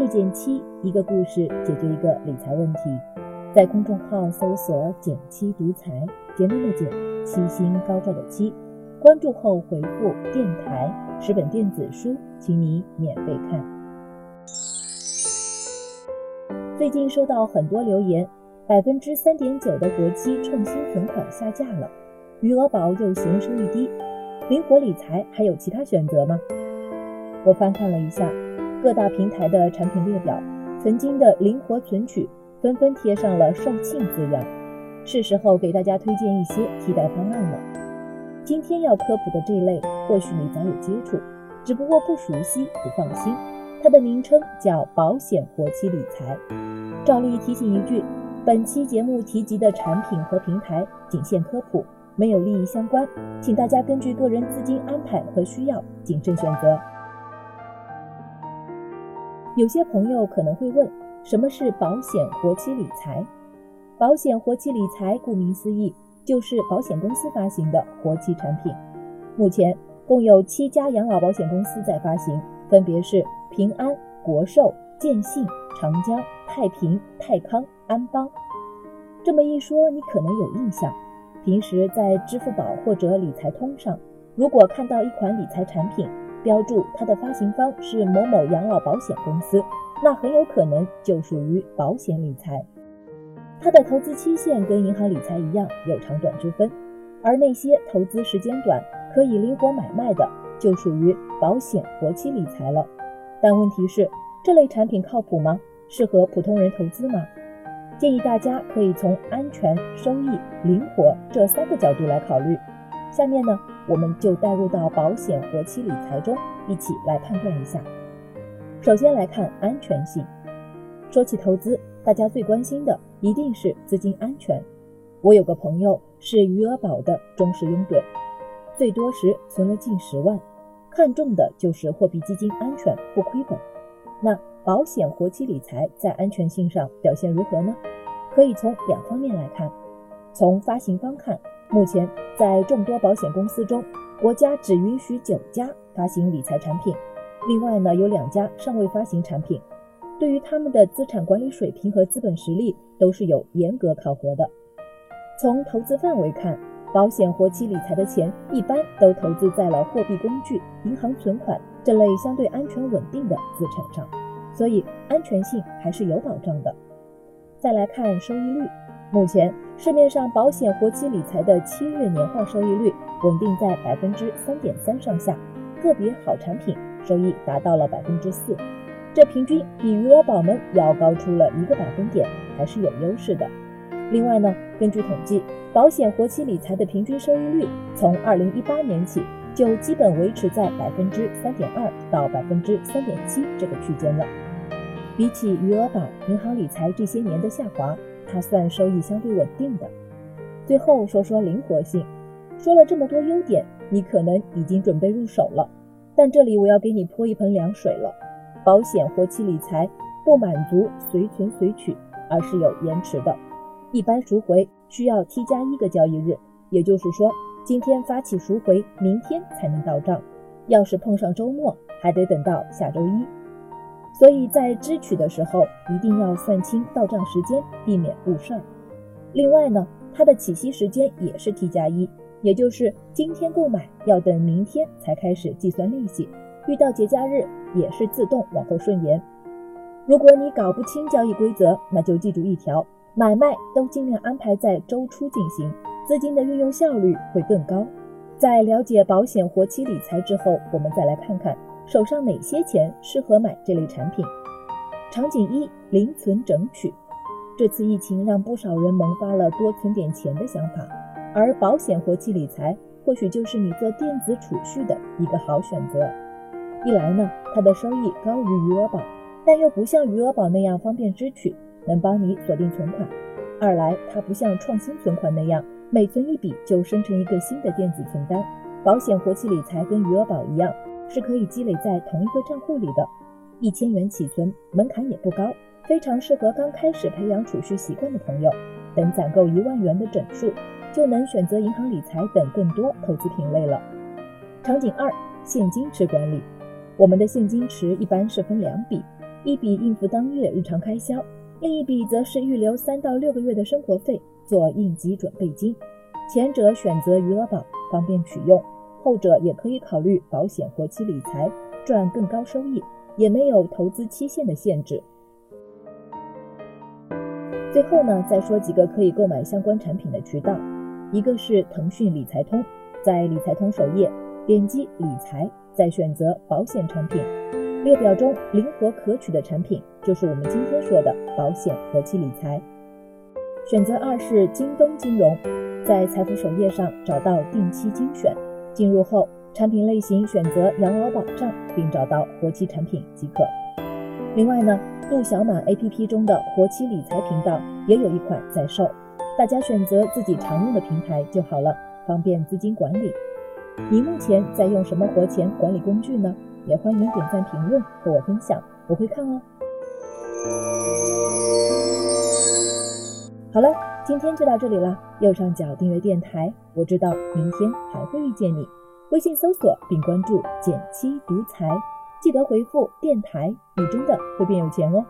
度减七，一个故事解决一个理财问题。在公众号搜索“减七独裁，简单的减，七星高照的七。关注后回复“电台”十本电子书，请你免费看。最近收到很多留言，百分之三点九的活期创新存款下架了，余额宝又嫌收益低，灵活理财还有其他选择吗？我翻看了一下各大平台的产品列表，曾经的灵活存取。纷纷贴上了售罄字样，是时候给大家推荐一些替代方案了。今天要科普的这类，或许你早有接触，只不过不熟悉、不放心。它的名称叫保险活期理财。照例提醒一句，本期节目提及的产品和平台仅限科普，没有利益相关，请大家根据个人资金安排和需要谨慎选择。有些朋友可能会问。什么是保险活期理财？保险活期理财顾名思义，就是保险公司发行的活期产品。目前共有七家养老保险公司在发行，分别是平安、国寿、建信、长江、太平、泰康、安邦。这么一说，你可能有印象。平时在支付宝或者理财通上，如果看到一款理财产品，标注它的发行方是某某养老保险公司。那很有可能就属于保险理财，它的投资期限跟银行理财一样有长短之分，而那些投资时间短、可以灵活买卖的，就属于保险活期理财了。但问题是，这类产品靠谱吗？适合普通人投资吗？建议大家可以从安全、收益、灵活这三个角度来考虑。下面呢，我们就带入到保险活期理财中，一起来判断一下。首先来看安全性。说起投资，大家最关心的一定是资金安全。我有个朋友是余额宝的忠实拥趸，最多时存了近十万，看重的就是货币基金安全不亏本。那保险活期理财在安全性上表现如何呢？可以从两方面来看。从发行方看，目前在众多保险公司中，国家只允许九家发行理财产品。另外呢，有两家尚未发行产品，对于他们的资产管理水平和资本实力都是有严格考核的。从投资范围看，保险活期理财的钱一般都投资在了货币工具、银行存款这类相对安全稳定的资产上，所以安全性还是有保障的。再来看收益率，目前市面上保险活期理财的七日年化收益率稳定在百分之三点三上下，个别好产品。收益达到了百分之四，这平均比余额宝们要高出了一个百分点，还是有优势的。另外呢，根据统计，保险活期理财的平均收益率从二零一八年起就基本维持在百分之三点二到百分之三点七这个区间了。比起余额宝、银行理财这些年的下滑，它算收益相对稳定的。最后说说灵活性，说了这么多优点，你可能已经准备入手了。但这里我要给你泼一盆凉水了，保险活期理财不满足随存随取，而是有延迟的，一般赎回需要 T 加一个交易日，也就是说今天发起赎回，明天才能到账，要是碰上周末，还得等到下周一，所以在支取的时候一定要算清到账时间，避免误事儿。另外呢，它的起息时间也是 T 加一。也就是今天购买要等明天才开始计算利息，遇到节假日也是自动往后顺延。如果你搞不清交易规则，那就记住一条：买卖都尽量安排在周初进行，资金的运用效率会更高。在了解保险活期理财之后，我们再来看看手上哪些钱适合买这类产品。场景一：零存整取。这次疫情让不少人萌发了多存点钱的想法。而保险活期理财或许就是你做电子储蓄的一个好选择。一来呢，它的收益高于余额宝，但又不像余额宝那样方便支取，能帮你锁定存款；二来它不像创新存款那样，每存一笔就生成一个新的电子存单。保险活期理财跟余额宝一样，是可以积累在同一个账户里的，一千元起存，门槛也不高，非常适合刚开始培养储蓄习惯的朋友。等攒够一万元的整数。就能选择银行理财等更多投资品类了。场景二：现金池管理。我们的现金池一般是分两笔，一笔应付当月日常开销，另一笔则是预留三到六个月的生活费做应急准备金。前者选择余额宝方便取用，后者也可以考虑保险活期理财赚更高收益，也没有投资期限的限制。最后呢，再说几个可以购买相关产品的渠道，一个是腾讯理财通，在理财通首页点击理财，再选择保险产品。列表中灵活可取的产品，就是我们今天说的保险活期理财。选择二是京东金融，在财富首页上找到定期精选，进入后产品类型选择养老保障，并找到活期产品即可。另外呢，陆小马 APP 中的活期理财频道也有一款在售，大家选择自己常用的平台就好了，方便资金管理。你目前在用什么活钱管理工具呢？也欢迎点赞评论和我分享，我会看哦。好了，今天就到这里了。右上角订阅电台，我知道明天还会遇见你。微信搜索并关注“减七独裁，记得回复“电台”，你真的会变有钱哦。